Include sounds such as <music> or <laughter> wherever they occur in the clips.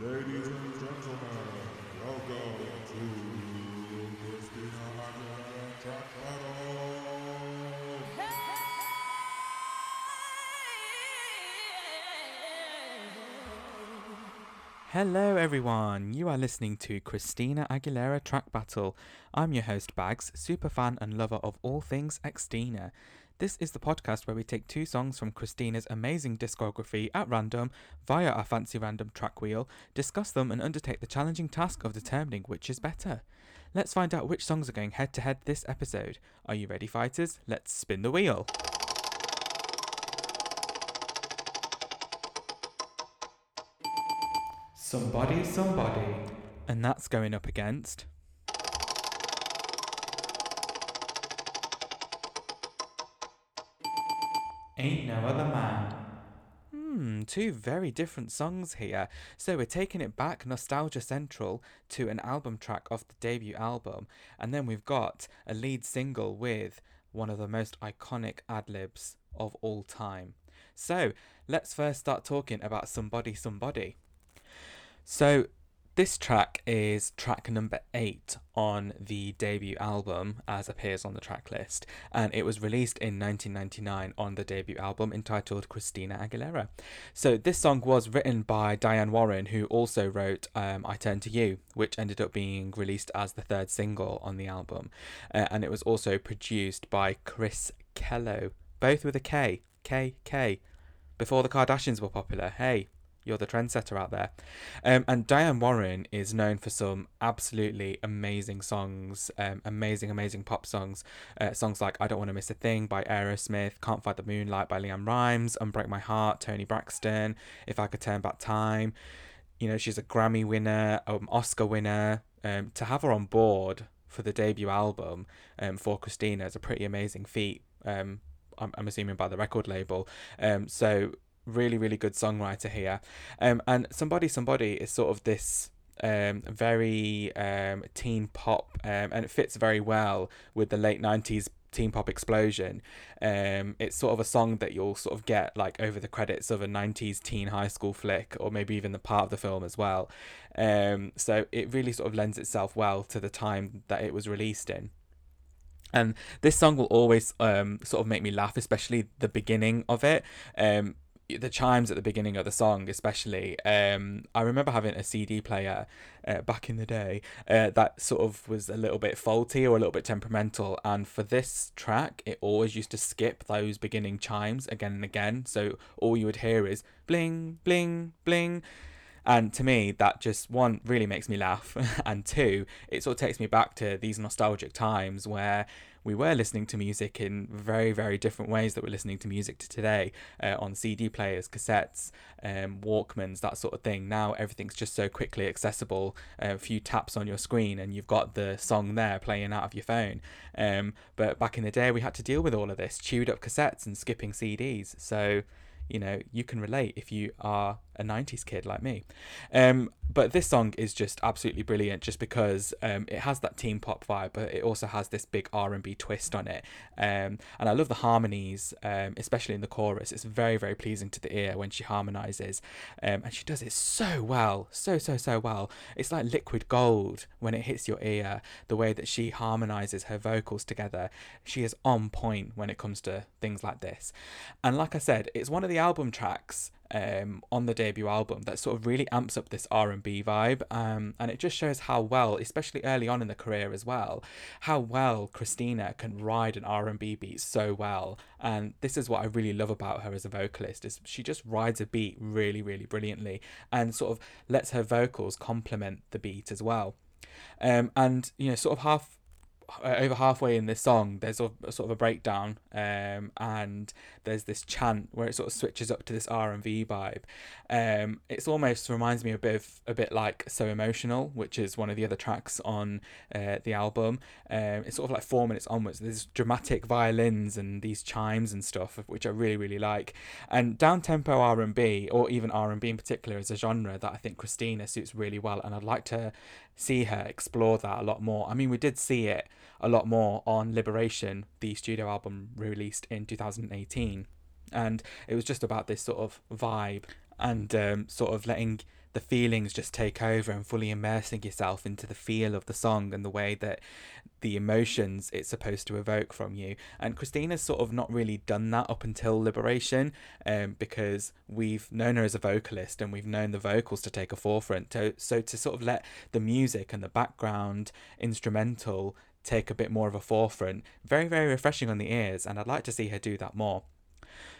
Ladies and gentlemen, welcome to Christina Aguilera Track Battle. Hello, everyone. You are listening to Christina Aguilera Track Battle. I'm your host, Bags, super fan and lover of all things Xtina. This is the podcast where we take two songs from Christina's amazing discography at random via our fancy random track wheel, discuss them, and undertake the challenging task of determining which is better. Let's find out which songs are going head to head this episode. Are you ready, fighters? Let's spin the wheel. Somebody, somebody. And that's going up against. Ain't no other man. Hmm, two very different songs here. So we're taking it back nostalgia central to an album track off the debut album, and then we've got a lead single with one of the most iconic ad libs of all time. So let's first start talking about Somebody Somebody. So this track is track number eight on the debut album, as appears on the track list, and it was released in 1999 on the debut album entitled Christina Aguilera. So, this song was written by Diane Warren, who also wrote um, I Turn to You, which ended up being released as the third single on the album, uh, and it was also produced by Chris Kello, both with a K, K, K, before the Kardashians were popular. Hey, you're the trendsetter out there. Um, and Diane Warren is known for some absolutely amazing songs, um, amazing, amazing pop songs. Uh, songs like I Don't Want to Miss a Thing by Aerosmith, Can't Fight the Moonlight by LeAnn Rimes, Unbreak My Heart, Toni Braxton, If I Could Turn Back Time. You know, she's a Grammy winner, um, Oscar winner. Um, to have her on board for the debut album um, for Christina is a pretty amazing feat. Um, I'm, assuming by the record label. Um, so really really good songwriter here. Um and somebody somebody is sort of this um very um teen pop um and it fits very well with the late 90s teen pop explosion. Um it's sort of a song that you'll sort of get like over the credits of a 90s teen high school flick or maybe even the part of the film as well. Um so it really sort of lends itself well to the time that it was released in. And this song will always um, sort of make me laugh, especially the beginning of it. Um, the chimes at the beginning of the song, especially. Um, I remember having a CD player uh, back in the day uh, that sort of was a little bit faulty or a little bit temperamental, and for this track, it always used to skip those beginning chimes again and again. So all you would hear is bling, bling, bling. And to me, that just one really makes me laugh, <laughs> and two, it sort of takes me back to these nostalgic times where we were listening to music in very, very different ways that we're listening to music to today uh, on CD players, cassettes, um, Walkmans, that sort of thing. Now everything's just so quickly accessible. Uh, a few taps on your screen and you've got the song there playing out of your phone. Um, but back in the day, we had to deal with all of this, chewed up cassettes and skipping CDs. So you know, you can relate if you are a 90s kid like me. Um, but this song is just absolutely brilliant just because um, it has that teen pop vibe, but it also has this big R&B twist on it. Um, and I love the harmonies, um, especially in the chorus. It's very, very pleasing to the ear when she harmonizes. Um, and she does it so well, so, so, so well. It's like liquid gold when it hits your ear, the way that she harmonizes her vocals together. She is on point when it comes to things like this. And like I said, it's one of the album tracks um, on the debut album that sort of really amps up this R&B vibe um, and it just shows how well especially early on in the career as well how well Christina can ride an R&B beat so well. And this is what I really love about her as a vocalist is she just rides a beat really really brilliantly and sort of lets her vocals complement the beat as well. Um, and you know sort of half uh, over halfway in this song, there's a, a sort of a breakdown, um, and there's this chant where it sort of switches up to this R and B vibe. Um, it's almost reminds me a bit of a bit like "So Emotional," which is one of the other tracks on uh, the album. Um, it's sort of like four minutes onwards. There's dramatic violins and these chimes and stuff, which I really really like. And down tempo R and B, or even R and B in particular, is a genre that I think Christina suits really well, and I'd like to see her explore that a lot more. I mean, we did see it a lot more on Liberation, the studio album released in 2018, and it was just about this sort of vibe and um, sort of letting the feelings just take over and fully immersing yourself into the feel of the song and the way that the emotions it's supposed to evoke from you. And Christina's sort of not really done that up until Liberation, um, because we've known her as a vocalist and we've known the vocals to take a forefront. So, so to sort of let the music and the background instrumental take a bit more of a forefront, very, very refreshing on the ears. And I'd like to see her do that more.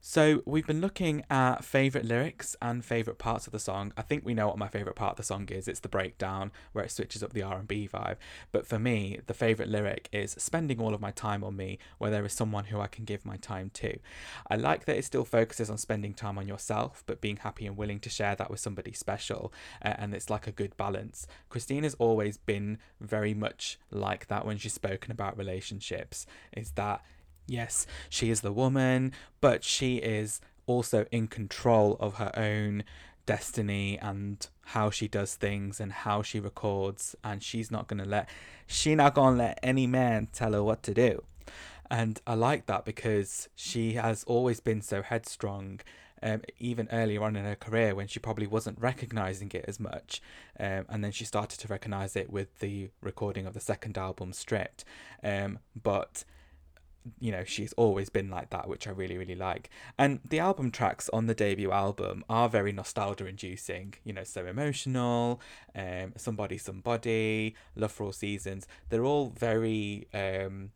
So we've been looking at favourite lyrics and favourite parts of the song. I think we know what my favourite part of the song is. It's the breakdown where it switches up the R&B vibe. But for me, the favourite lyric is spending all of my time on me where there is someone who I can give my time to. I like that it still focuses on spending time on yourself, but being happy and willing to share that with somebody special. Uh, and it's like a good balance. Christina's always been very much like that when she's spoken about relationships. Is that Yes, she is the woman, but she is also in control of her own destiny and how she does things and how she records and she's not going to let she not to let any man tell her what to do. And I like that because she has always been so headstrong um, even earlier on in her career when she probably wasn't recognizing it as much. Um, and then she started to recognize it with the recording of the second album, Stripped. Um, but you know, she's always been like that, which I really, really like. And the album tracks on the debut album are very nostalgia inducing, you know, so emotional, um, Somebody, Somebody, Love for All Seasons. They're all very, um,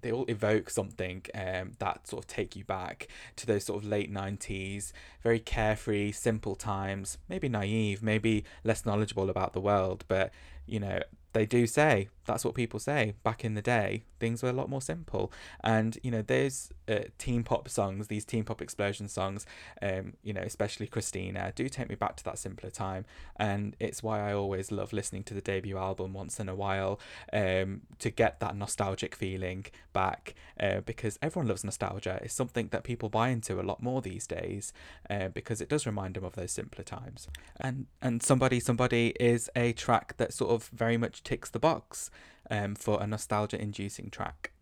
they all evoke something um, that sort of take you back to those sort of late 90s, very carefree, simple times, maybe naive, maybe less knowledgeable about the world, but, you know, they do say that's what people say. Back in the day things were a lot more simple. And you know those uh, teen pop songs these teen pop explosion songs um you know especially christina do take me back to that simpler time. And it's why i always love listening to the debut album once in a while um to get that nostalgic feeling back uh, because everyone loves nostalgia. It's something that people buy into a lot more these days uh, because it does remind them of those simpler times. And and somebody somebody is a track that sort of very much ticks the box um, for a nostalgia inducing track.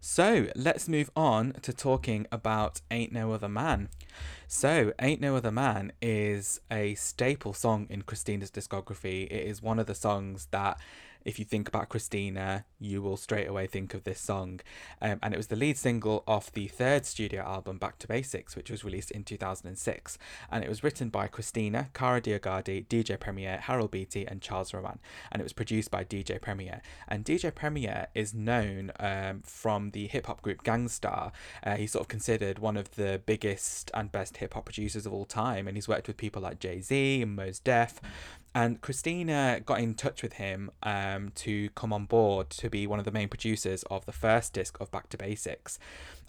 So let's move on to talking about Ain't No Other Man. So, Ain't No Other Man is a staple song in Christina's discography. It is one of the songs that if you think about Christina, you will straight away think of this song. Um, and it was the lead single off the third studio album, Back to Basics, which was released in 2006. And it was written by Christina, Kara DioGuardi, DJ Premier, Harold Beatty, and Charles Roane. And it was produced by DJ Premier. And DJ Premier is known um, from the hip hop group Gang Starr. Uh, he's sort of considered one of the biggest and best hip hop producers of all time. And he's worked with people like Jay Z and Mos Def and Christina got in touch with him um, to come on board to be one of the main producers of the first disc of Back to Basics.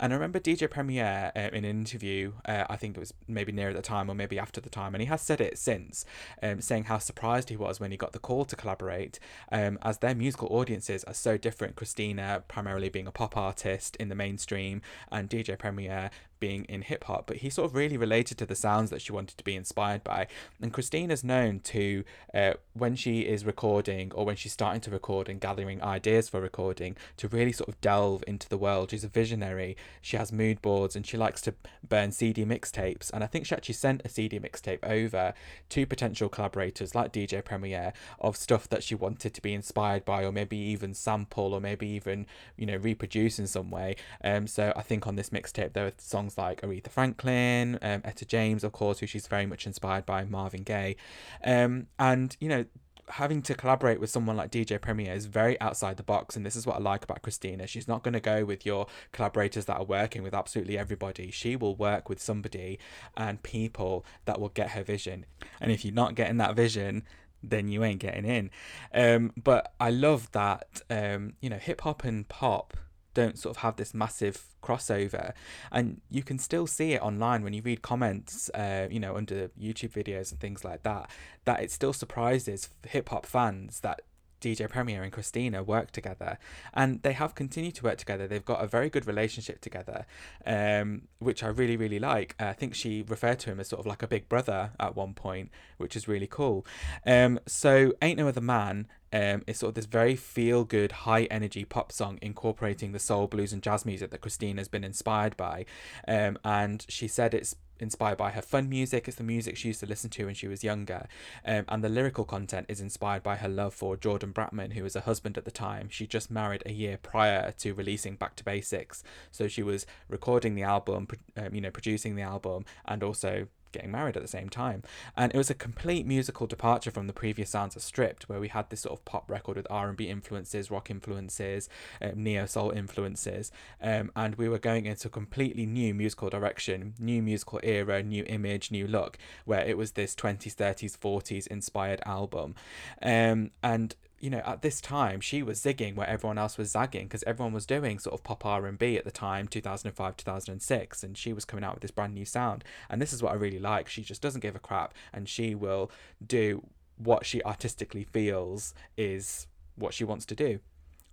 And I remember DJ Premier uh, in an interview, uh, I think it was maybe near at the time or maybe after the time, and he has said it since, um, saying how surprised he was when he got the call to collaborate, um, as their musical audiences are so different. Christina primarily being a pop artist in the mainstream, and DJ Premier being in hip hop, but he sort of really related to the sounds that she wanted to be inspired by. And Christina's known to, uh, when she is recording or when she's starting to record and gathering ideas for recording, to really sort of delve into the world. She's a visionary. She has mood boards and she likes to burn CD mixtapes. And I think she actually sent a CD mixtape over to potential collaborators like DJ Premier of stuff that she wanted to be inspired by, or maybe even sample, or maybe even, you know, reproduce in some way. Um, so I think on this mixtape, there songs songs like Aretha Franklin, um, Etta James, of course, who she's very much inspired by, Marvin Gaye. Um, and, you know, having to collaborate with someone like DJ Premier is very outside the box, and this is what I like about Christina. She's not going to go with your collaborators that are working with absolutely everybody. She will work with somebody and people that will get her vision. And if you're not getting that vision, then you ain't getting in. Um, but I love that, um, you know, hip hop and pop don't sort of have this massive crossover and you can still see it online when you read comments uh, you know under youtube videos and things like that that it still surprises hip-hop fans that DJ Premier and Christina work together, and they have continued to work together. They've got a very good relationship together, um, which I really, really like. I think she referred to him as sort of like a big brother at one point, which is really cool. Um, so, Ain't No Other Man um, it's sort of this very feel good, high energy pop song incorporating the soul, blues, and jazz music that Christina has been inspired by. Um, and she said it's inspired by her fun music. It's the music she used to listen to when she was younger. Um, and the lyrical content is inspired by her love for Jordan Bratman, who was her husband at the time. She just married a year prior to releasing Back to Basics. So she was recording the album, um, you know, producing the album, and also getting married at the same time. And it was a complete musical departure from the previous sounds Stripped, where we had this sort of pop record with R and B influences, rock influences, um, neo soul influences, um, and we were going into a completely new musical direction, new musical era, new image, new look, where it was this 20s, 30s, 40s inspired album, um, and you know, at this time, she was zigging where everyone else was zagging because everyone was doing sort of pop R and B at the time, two thousand and five, two thousand and six, and she was coming out with this brand new sound. And this is what I really like. She just doesn't give a crap, and she will do what she artistically feels is what she wants to do.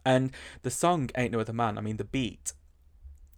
And the song "Ain't No Other Man," I mean, the beat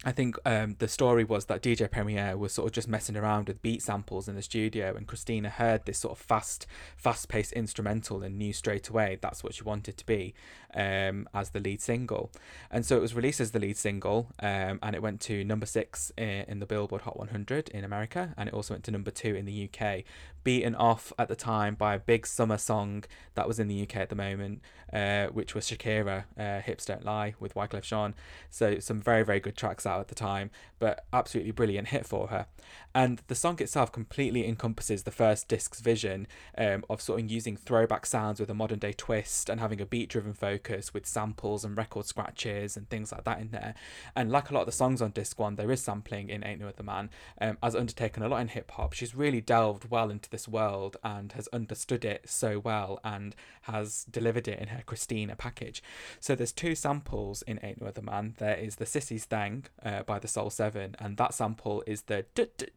I think um, the story was that DJ Premier was sort of just messing around with beat samples in the studio, and Christina heard this sort of fast, fast-paced instrumental and knew straight away that's what she wanted to be um, as the lead single. And so it was released as the lead single, um, and it went to number six in, in the Billboard Hot 100 in America, and it also went to number two in the UK, beaten off at the time by a big summer song that was in the UK at the moment, uh, which was Shakira, uh, Hips Don't Lie with Wyclef Jean. So some very, very good tracks out at the time, but absolutely brilliant hit for her. And the song itself completely encompasses the first disc's vision um, of sort of using throwback sounds with a modern day twist and having a beat driven focus with samples and record scratches and things like that in there. And like a lot of the songs on disc one, there is sampling in Ain't No Other Man, um, as undertaken a lot in hip hop. She's really delved well into this world and has understood it so well and has delivered it in her Christina package. So there's two samples in Ain't No Other Man. There is the Sissy's Thing uh, by the Soul 7, and that sample is the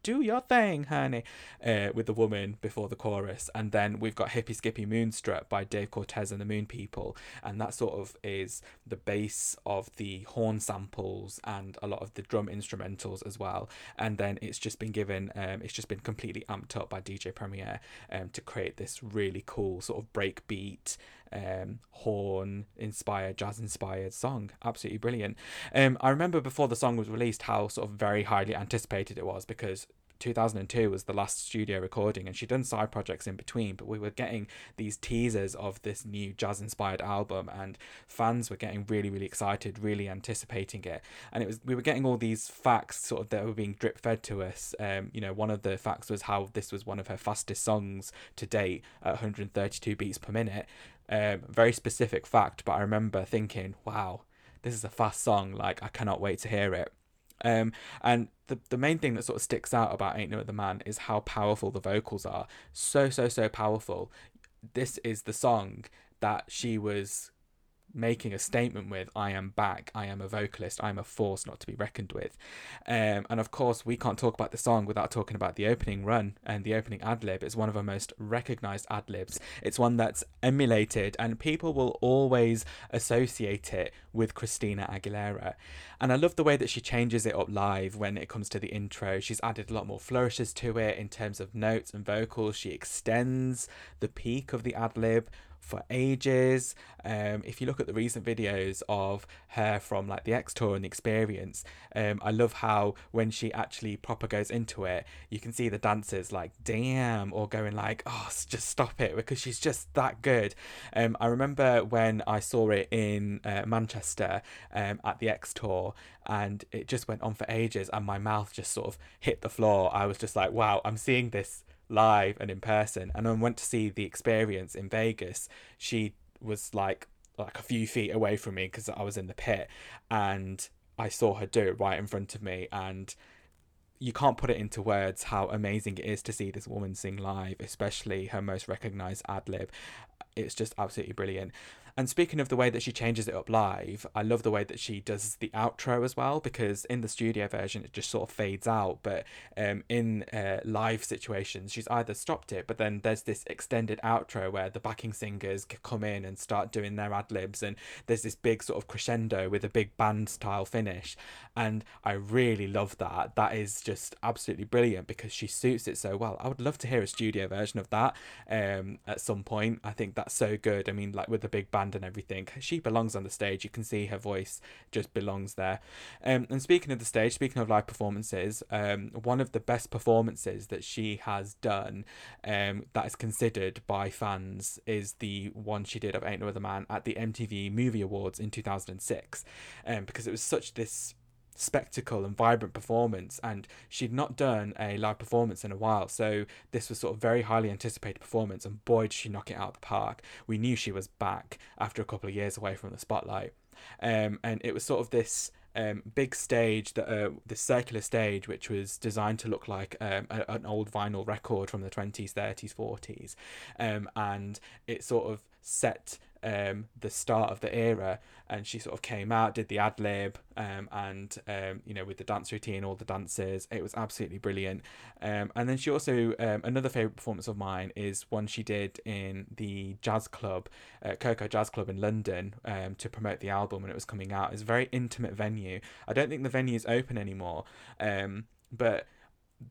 do your thing, honey, uh, with the woman before the chorus. And then we've got Hippie Skippy Moonstrut by Dave Cortez and the Moon People. And that sort of is the base of the horn samples and a lot of the drum instrumentals as well. And then it's just been given, um, it's just been completely amped up by DJ Premier um, to create this really cool sort of breakbeat um, horn inspired, jazz inspired song. Absolutely brilliant. Um, I remember before the song was released how sort of very highly anticipated it was because 2002 was the last studio recording and she'd done side projects in between but we were getting these teasers of this new jazz inspired album and fans were getting really really excited really anticipating it and it was we were getting all these facts sort of that were being drip fed to us um you know one of the facts was how this was one of her fastest songs to date at 132 beats per minute um, very specific fact, but I remember thinking, wow, this is a fast song. Like, I cannot wait to hear it. Um, and the, the main thing that sort of sticks out about Ain't No Other Man is how powerful the vocals are. So, so, so powerful. This is the song that she was making a statement with I am back, I am a vocalist, I am a force not to be reckoned with. Um, and of course, we can't talk about the song without talking about the opening run and the opening ad lib. It's one of our most recognized ad libs. It's one that's emulated, and people will always associate it with Christina Aguilera. And I love the way that she changes it up live when it comes to the intro. She's added a lot more flourishes to it in terms of notes and vocals. She extends the peak of the ad lib for ages. Um, if you look at the recent videos of her from like the X Tour and the experience, um, I love how when she actually proper goes into it, you can see the dancers like, damn, or going like, oh, just stop it because she's just that good. Um, I remember when I saw it in uh, Manchester um, at the X Tour and it just went on for ages and my mouth just sort of hit the floor. I was just like, wow, I'm seeing this live and in person. And I went to see the experience in Vegas. She was like like a few feet away from me because I was in the pit, and I saw her do it right in front of me, and you can't put it into words how amazing it is to see this woman sing live, especially her most recognized ad lib. It's just absolutely brilliant. And speaking of the way that she changes it up live, I love the way that she does the outro as well because in the studio version it just sort of fades out, but um, in uh, live situations she's either stopped it, but then there's this extended outro where the backing singers come in and start doing their ad libs, and there's this big sort of crescendo with a big band style finish, and I really love that. That is just absolutely brilliant because she suits it so well. I would love to hear a studio version of that um, at some point. I think that's so good. I mean, like with the big band band and everything. She belongs on the stage. You can see her voice just belongs there. Um, and speaking of the stage, speaking of live performances, um, one of the best performances that she has done um, that is considered by fans is the one she did of Ain't No Other Man at the MTV Movie Awards in 2006 um, because it was such this spectacle and vibrant performance and she'd not done a live performance in a while so this was sort of very highly anticipated performance and boy did she knock it out of the park. We knew she was back after a couple of years away from the spotlight. Um, and it was sort of this um, big stage that uh, the circular stage which was designed to look like um, a, an old vinyl record from the 20s 30s 40s um, and it sort of set um, the start of the era, and she sort of came out, did the ad lib, um, and um, you know with the dance routine, all the dances, it was absolutely brilliant. Um, and then she also um, another favorite performance of mine is one she did in the jazz club, uh, Koko Jazz Club in London, um, to promote the album when it was coming out. It's a very intimate venue. I don't think the venue is open anymore, um, but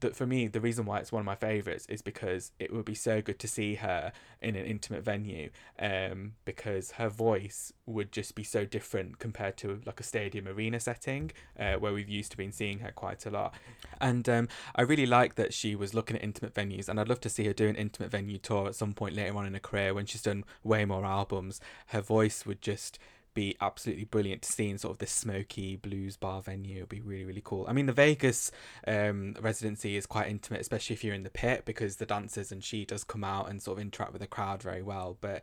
that for me the reason why it's one of my favorites is because it would be so good to see her in an intimate venue um because her voice would just be so different compared to like a stadium arena setting uh, where we've used to been seeing her quite a lot. And um I really like that she was looking at intimate venues and I'd love to see her do an intimate venue tour at some point later on in her career when she's done way more albums. Her voice would just be absolutely brilliant to see in sort of this smoky blues bar venue. It'd be really, really cool. I mean, the Vegas um, residency is quite intimate, especially if you're in the pit, because the dancers and she does come out and sort of interact with the crowd very well. But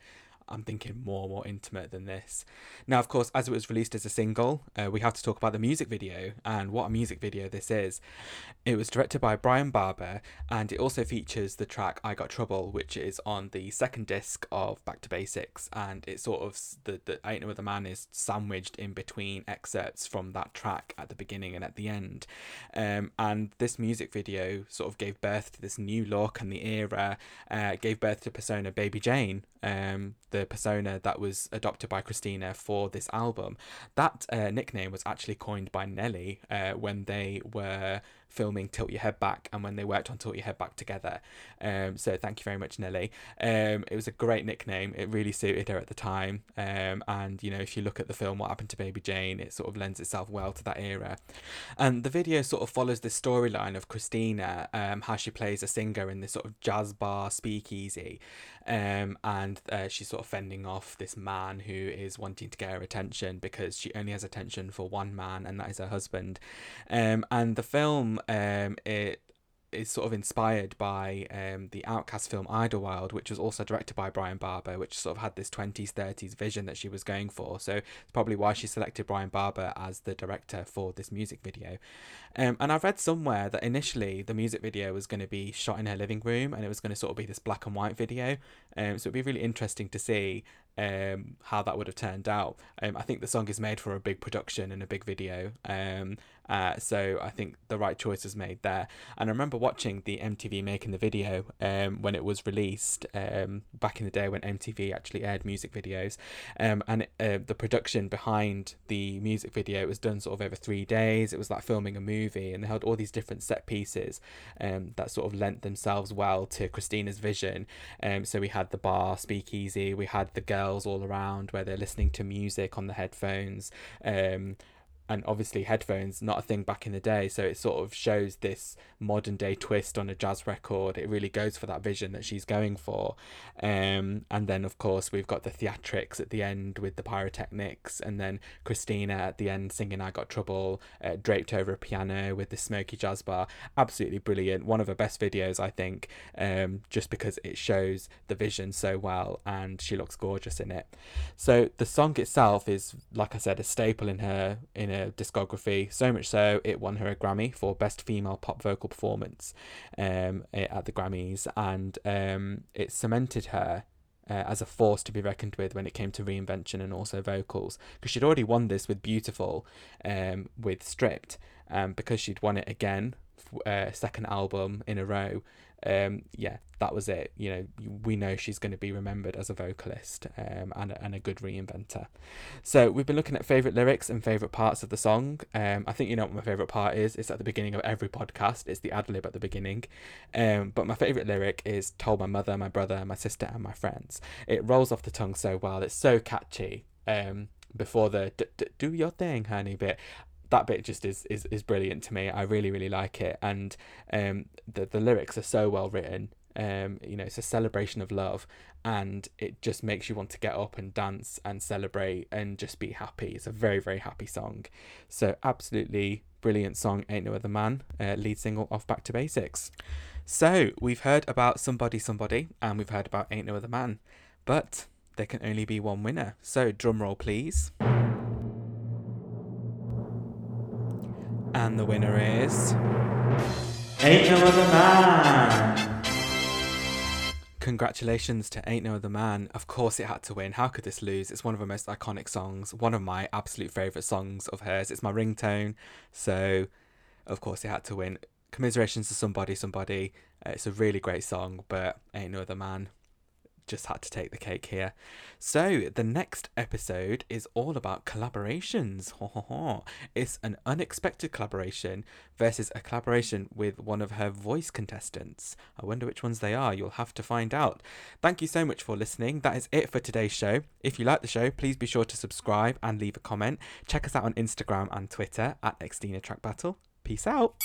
I'm thinking more more intimate than this. Now, of course, as it was released as a single, uh, we have to talk about the music video and what a music video this is. It was directed by Bryan Barber and it also features the track I Got Trouble, which is on the second disc of Back to Basics. And it's sort of the, the I Ain't No Other Man is sandwiched in between excerpts from that track at the beginning and at the end. Um, and this music video sort of gave birth to this new look and the era, uh, gave birth to persona Baby Jane, um, the persona that was adopted by Christina for this album. That uh, nickname was actually coined by Nelly uh, when they were filming Tilt Your Head Back and when they worked on Tilt Your Head Back together. Um, so thank you very much, Nelly. Um, it was a great nickname. It really suited her at the time. Um, and you know, if you look at the film What Happened to Baby Jane, it sort of lends itself well to that era. And the video sort of follows the storyline of Christina, um, how she plays a singer in this sort of jazz bar speakeasy. Um, and uh, she's sort of fending off this man who is wanting to get her attention because she only has attention for one man, and that is her husband. Um, and the film, um, it is sort of inspired by um, the OutKast film Idlewild, which was also directed by Bryan Barber, which sort of had this 20s, 30s vision that she was going for. So it's probably why she selected Bryan Barber as the director for this music video. Um, and I've read somewhere that initially the music video was going to be shot in her living room and it was going to sort of be this black and white video. Um, so it'd be really interesting to see um, how that would have turned out. Um, I think the song is made for a big production and a big video. Um, uh, so I think the right choice was made there. And I remember watching the MTV making the video um, when it was released back in the day when MTV actually aired music videos. And uh, the production behind the music video was done sort of over three days. It was like filming a movie, and they had all these different set pieces um, that sort of lent themselves well to Christina's vision. Um, so we had the bar, speakeasy, we had the girls all around where they're listening to music on the headphones. Um, and obviously headphones not a thing back in the day. So it sort of shows this modern day twist on a jazz record. It really goes for that vision that she's going for. Um, and then of course we've got the theatrics at the end with the pyrotechnics and then christina at the end singing i got trouble uh, draped over a piano with the smoky jazz bar. Absolutely brilliant. One of her best videos i think um, just because it shows the vision so well and she looks gorgeous in it. So the song itself is like i said a staple in her in her discography. So much so, it won her a Grammy for Best Female Pop Vocal Performance um, at the Grammys, and um, it cemented her. Uh, as a force to be reckoned with when it came to reinvention and also vocals, because she'd already won this with Beautiful, um, with Stripped, um, because she'd won it again, uh, second album in a row, um, yeah, that was it. You know, we know she's going to be remembered as a vocalist um, and, a, and a good reinventor. So we've been looking at favourite lyrics and favourite parts of the song. Um, I think you know what my favourite part is. It's at the beginning of every podcast. It's the ad lib at the beginning. Um, but my favourite lyric is "Told my mother, my brother, my sister, and my friends." It rolls off the tongue so well. It's so catchy. Um, before the "do your thing, honey" bit, that bit just is, is is brilliant to me. I really really like it, and um, the the lyrics are so well written. Um, you know, it's a celebration of love, and it just makes you want to get up and dance and celebrate and just be happy. It's a very very happy song, so absolutely brilliant song. Ain't no other man, uh, lead single off Back to Basics. So we've heard about somebody somebody, and we've heard about Ain't No Other Man, but there can only be one winner. So drum roll, please. And the winner is. Ain't No Other Man! Congratulations to Ain't No Other Man. Of course, it had to win. How could this lose? It's one of her most iconic songs, one of my absolute favourite songs of hers. It's my ringtone, so of course, it had to win. Commiserations to Somebody, Somebody. Uh, it's a really great song, but Ain't No Other Man just had to take the cake here. So, the next episode is all about collaborations. <laughs> it's an unexpected collaboration versus a collaboration with one of her voice contestants. I wonder which ones they are. You'll have to find out. Thank you so much for listening. That is it for today's show. If you like the show, please be sure to subscribe and leave a comment. Check us out on Instagram and Twitter at Nextina Track Battle. Peace out.